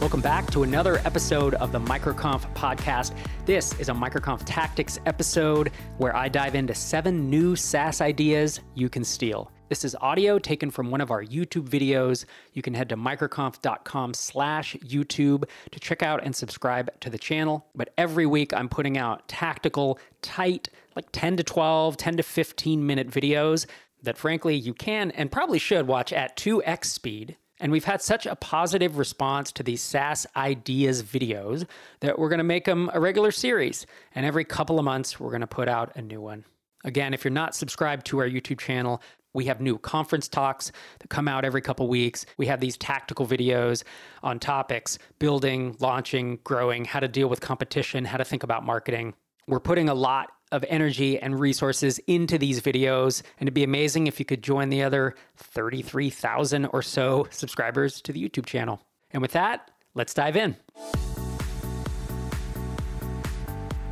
Welcome back to another episode of the MicroConf podcast. This is a MicroConf Tactics episode where I dive into seven new SaaS ideas you can steal. This is audio taken from one of our YouTube videos. You can head to microconf.com slash YouTube to check out and subscribe to the channel. But every week I'm putting out tactical, tight, like 10 to 12, 10 to 15 minute videos that frankly you can and probably should watch at 2x speed and we've had such a positive response to these SaaS ideas videos that we're going to make them a regular series. And every couple of months, we're going to put out a new one. Again, if you're not subscribed to our YouTube channel, we have new conference talks that come out every couple weeks. We have these tactical videos on topics building, launching, growing, how to deal with competition, how to think about marketing. We're putting a lot of energy and resources into these videos. And it'd be amazing if you could join the other 33,000 or so subscribers to the YouTube channel. And with that, let's dive in.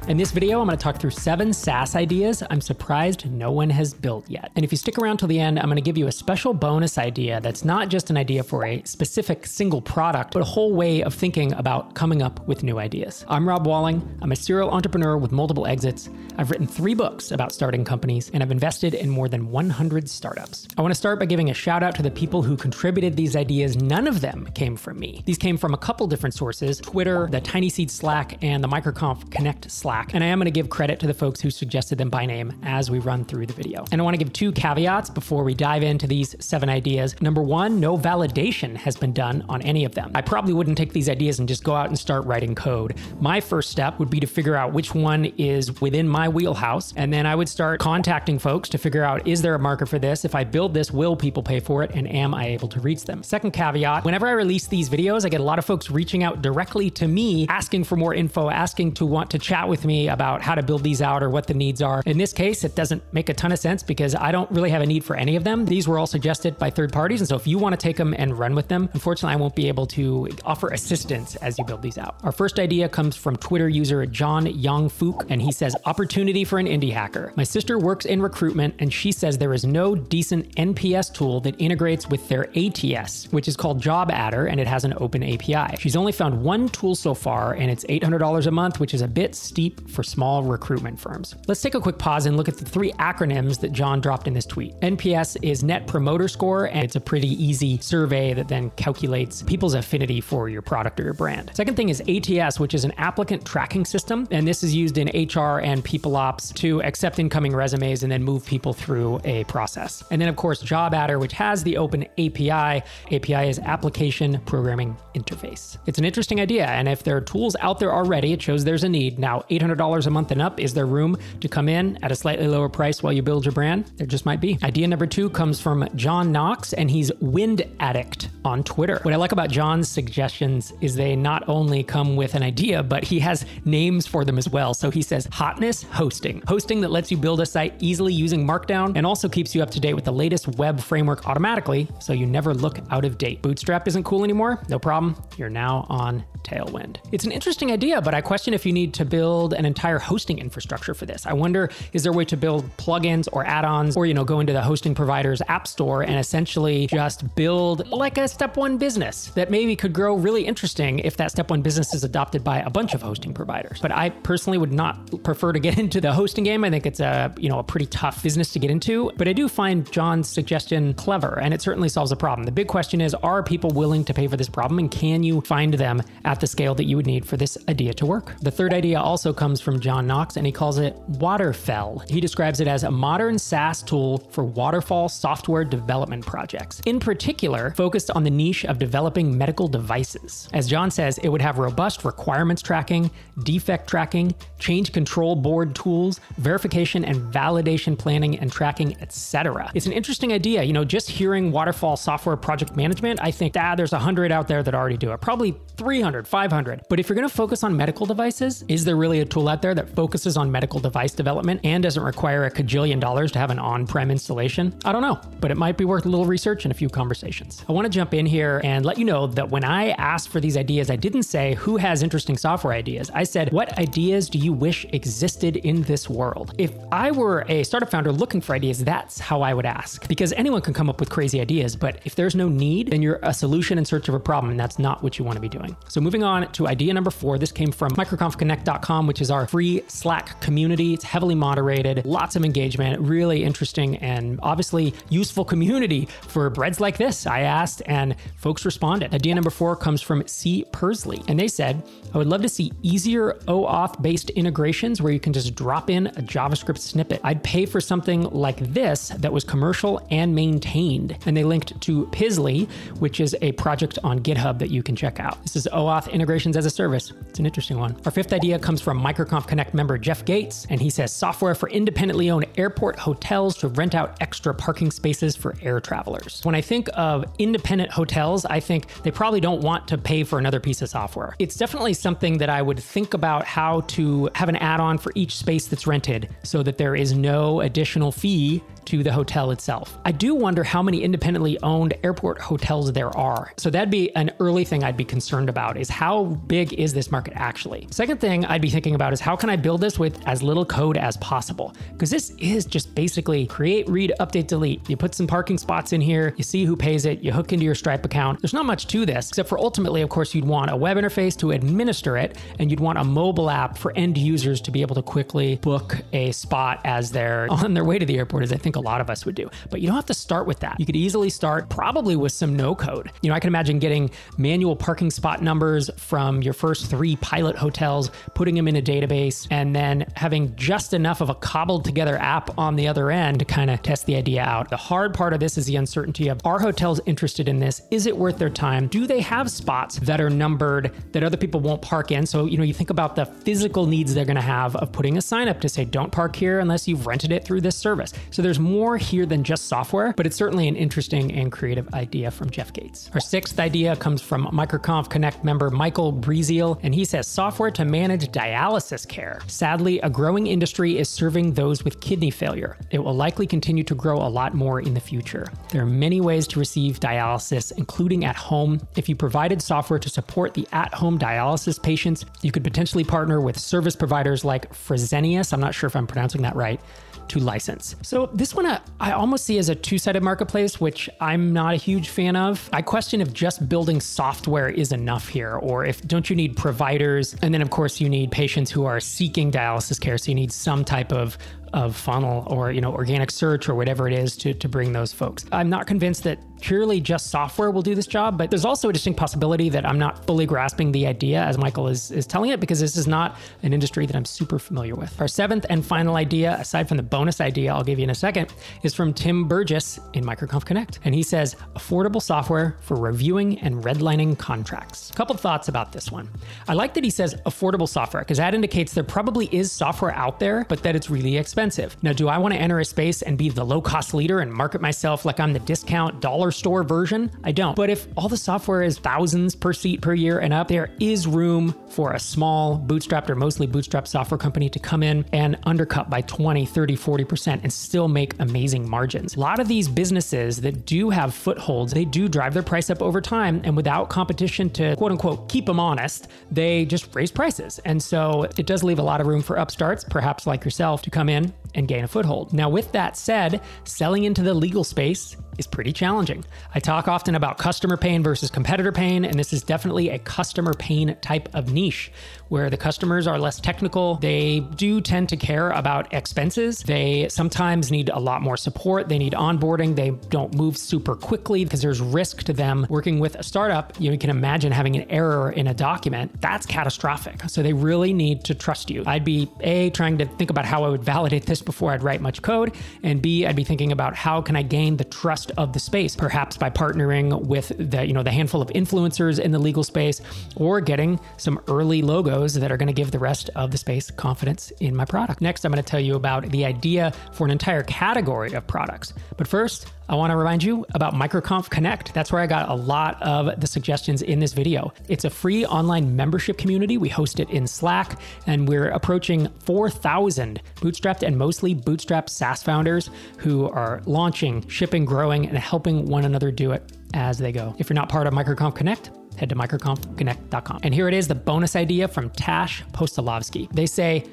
In this video, I'm going to talk through seven SaaS ideas I'm surprised no one has built yet. And if you stick around till the end, I'm going to give you a special bonus idea that's not just an idea for a specific single product, but a whole way of thinking about coming up with new ideas. I'm Rob Walling. I'm a serial entrepreneur with multiple exits. I've written three books about starting companies, and I've invested in more than 100 startups. I want to start by giving a shout out to the people who contributed these ideas. None of them came from me. These came from a couple different sources Twitter, the TinySeed Slack, and the MicroConf Connect Slack. Slack, and I am going to give credit to the folks who suggested them by name as we run through the video. And I want to give two caveats before we dive into these seven ideas. Number one, no validation has been done on any of them. I probably wouldn't take these ideas and just go out and start writing code. My first step would be to figure out which one is within my wheelhouse, and then I would start contacting folks to figure out is there a market for this? If I build this, will people pay for it? And am I able to reach them? Second caveat whenever I release these videos, I get a lot of folks reaching out directly to me, asking for more info, asking to want to chat with me about how to build these out or what the needs are. In this case, it doesn't make a ton of sense because I don't really have a need for any of them. These were all suggested by third parties. And so if you want to take them and run with them, unfortunately, I won't be able to offer assistance as you build these out. Our first idea comes from Twitter user John Young and he says, Opportunity for an indie hacker. My sister works in recruitment and she says there is no decent NPS tool that integrates with their ATS, which is called JobAdder, and it has an open API. She's only found one tool so far, and it's $800 a month, which is a bit steep for small recruitment firms. Let's take a quick pause and look at the three acronyms that John dropped in this tweet. NPS is Net Promoter Score, and it's a pretty easy survey that then calculates people's affinity for your product or your brand. Second thing is ATS, which is an applicant tracking system, and this is used in HR and people ops to accept incoming resumes and then move people through a process. And then, of course, JobAdder, which has the open API. API is Application Programming Interface. It's an interesting idea, and if there are tools out there already, it shows there's a need. Now, $800 a month and up, is there room to come in at a slightly lower price while you build your brand? There just might be. Idea number two comes from John Knox, and he's Wind Addict on Twitter. What I like about John's suggestions is they not only come with an idea, but he has names for them as well. So he says hotness hosting, hosting that lets you build a site easily using Markdown and also keeps you up to date with the latest web framework automatically so you never look out of date. Bootstrap isn't cool anymore? No problem. You're now on Tailwind. It's an interesting idea, but I question if you need to build an entire hosting infrastructure for this. I wonder is there a way to build plugins or add-ons or you know go into the hosting provider's app store and essentially just build like a step 1 business that maybe could grow really interesting if that step 1 business is adopted by a bunch of hosting providers. But I personally would not prefer to get into the hosting game. I think it's a, you know, a pretty tough business to get into, but I do find John's suggestion clever and it certainly solves a problem. The big question is are people willing to pay for this problem and can you find them at the scale that you would need for this idea to work? The third idea also comes from John Knox and he calls it Waterfell. He describes it as a modern SaaS tool for waterfall software development projects, in particular, focused on the niche of developing medical devices. As John says, it would have robust requirements tracking, defect tracking, change control board tools, verification and validation planning and tracking, etc. It's an interesting idea. You know, just hearing waterfall software project management, I think, ah, there's 100 out there that already do it. Probably 300, 500. But if you're going to focus on medical devices, is there really a tool out there that focuses on medical device development and doesn't require a cajillion dollars to have an on prem installation? I don't know, but it might be worth a little research and a few conversations. I want to jump in here and let you know that when I asked for these ideas, I didn't say who has interesting software ideas. I said, what ideas do you wish existed in this world? If I were a startup founder looking for ideas, that's how I would ask. Because anyone can come up with crazy ideas, but if there's no need, then you're a solution in search of a problem, and that's not what you want to be doing. So moving on to idea number four, this came from microconfconnect.com, which is our free Slack community. It's heavily moderated, lots of engagement, really interesting and obviously useful community for breads like this. I asked and folks responded. Idea number four comes from C. Persley, and they said, I would love to see easier OAuth based integrations where you can just drop in a JavaScript snippet. I'd pay for something like this that was commercial and maintained. And they linked to Pizzly, which is a project on GitHub that you can check out. This is OAuth integrations as a service. It's an interesting one. Our fifth idea comes from MicroConf Connect member Jeff Gates, and he says software for independently owned airport hotels to rent out extra parking spaces for air travelers. When I think of independent hotels, I think they probably don't want to pay for another piece of software. It's definitely something that I would think about how to have an add on for each space that's rented so that there is no additional fee to the hotel itself. I do wonder how many independently owned airport hotels there are. So that'd be an early thing I'd be concerned about is how big is this market actually? Second thing I'd be thinking about is how can I build this with as little code as possible? Because this is just basically create, read, update, delete. You put some parking spots in here, you see who pays it, you hook into your Stripe account. There's not much to this, except for ultimately, of course, you'd want a web interface to administer it, and you'd want a mobile app for end users to be able to quickly book a spot as they're on their way to the airport, as I think a lot of us would do. But you don't have to start with that. You could easily start probably with some no code. You know, I can imagine getting manual parking spot numbers from your first three pilot hotels, putting them in a database, and then having just enough of a cobbled together app on the other end to kind of test the idea out. The hard part of this is the uncertainty of are hotels interested in this? Is it worth their time? Do they have spots that are numbered that other people won't park in? So, you know, you think about the physical needs they're going to have of putting a sign up to say, don't park here unless you've rented it through this service. So there's more here than just software, but it's certainly an interesting and creative idea from Jeff Gates. Our sixth idea comes from MicroConf Connect member Michael Breeziel, and he says software to manage dialysis care. Sadly, a growing industry is serving those with kidney failure. It will likely continue to grow a lot more in the future. There are many ways to receive dialysis, including at home. If you provided software to support the at home dialysis patients, you could potentially partner with service providers like Fresenius. I'm not sure if I'm pronouncing that right to license. So this one I, I almost see as a two-sided marketplace, which I'm not a huge fan of. I question if just building software is enough here, or if don't you need providers, and then of course you need patients who are seeking dialysis care, so you need some type of of funnel or you know organic search or whatever it is to, to bring those folks. I'm not convinced that purely just software will do this job but there's also a distinct possibility that i'm not fully grasping the idea as michael is, is telling it because this is not an industry that i'm super familiar with. Our seventh and final idea aside from the bonus idea i'll give you in a second is from tim burgess in microconf connect. And he says affordable software for reviewing and redlining contracts. A couple thoughts about this one. I like that he says affordable software because that indicates there probably is software out there but that it's really expensive expensive. Now, do I want to enter a space and be the low cost leader and market myself like I'm the discount dollar store version? I don't. But if all the software is thousands per seat per year and up, there is room for a small bootstrapped or mostly bootstrapped software company to come in and undercut by 20, 30, 40% and still make amazing margins. A lot of these businesses that do have footholds, they do drive their price up over time and without competition to quote unquote keep them honest, they just raise prices. And so it does leave a lot of room for upstarts, perhaps like yourself, to come in and gain a foothold. Now, with that said, selling into the legal space is pretty challenging. I talk often about customer pain versus competitor pain, and this is definitely a customer pain type of niche where the customers are less technical. They do tend to care about expenses. They sometimes need a lot more support. They need onboarding. They don't move super quickly because there's risk to them working with a startup. You, can imagine having an error in a document. That's catastrophic. So they really need to trust you. I'd be A, trying to think about how I would validate this before I'd write much code, and B, I'd be thinking about how can I gain the trust of the space, perhaps by partnering with the, you know, the handful of influencers in the legal space or getting some early logos that are going to give the rest of the space confidence in my product. Next, I'm going to tell you about the idea for an entire category of products. But first, I want to remind you about MicroConf Connect. That's where I got a lot of the suggestions in this video. It's a free online membership community. We host it in Slack, and we're approaching 4,000 bootstrapped and mostly bootstrapped SaaS founders who are launching, shipping, growing, and helping one another do it as they go. If you're not part of MicroConf Connect, head to microconfconnect.com. And here it is the bonus idea from Tash Postolovsky. They say,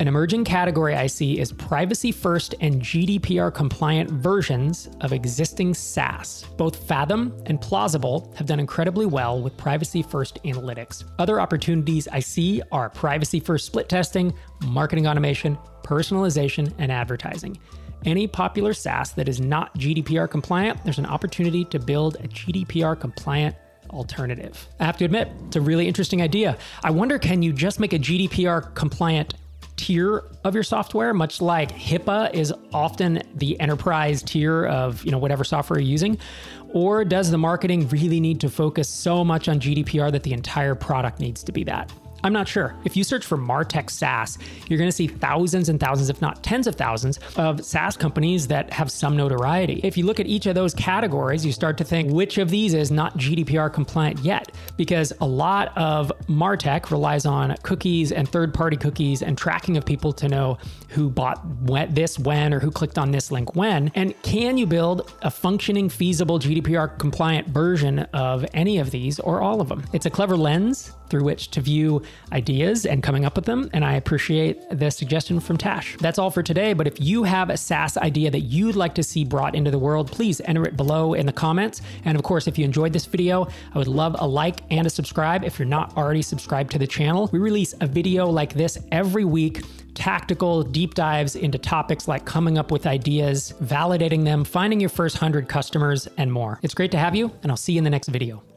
an emerging category I see is privacy first and GDPR compliant versions of existing SaaS. Both Fathom and Plausible have done incredibly well with privacy first analytics. Other opportunities I see are privacy first split testing, marketing automation, personalization, and advertising. Any popular SaaS that is not GDPR compliant, there's an opportunity to build a GDPR compliant alternative. I have to admit, it's a really interesting idea. I wonder can you just make a GDPR compliant tier of your software, much like HIPAA is often the enterprise tier of you know whatever software you're using? Or does the marketing really need to focus so much on GDPR that the entire product needs to be that? I'm not sure. If you search for Martech SaaS, you're going to see thousands and thousands, if not tens of thousands, of SaaS companies that have some notoriety. If you look at each of those categories, you start to think which of these is not GDPR compliant yet, because a lot of Martech relies on cookies and third party cookies and tracking of people to know who bought this when or who clicked on this link when. And can you build a functioning, feasible GDPR compliant version of any of these or all of them? It's a clever lens through which to view ideas and coming up with them. And I appreciate the suggestion from Tash. That's all for today. But if you have a SaaS idea that you'd like to see brought into the world, please enter it below in the comments. And of course, if you enjoyed this video, I would love a like and a subscribe if you're not already subscribed to the channel. We release a video like this every week tactical deep dives into topics like coming up with ideas, validating them, finding your first 100 customers, and more. It's great to have you, and I'll see you in the next video.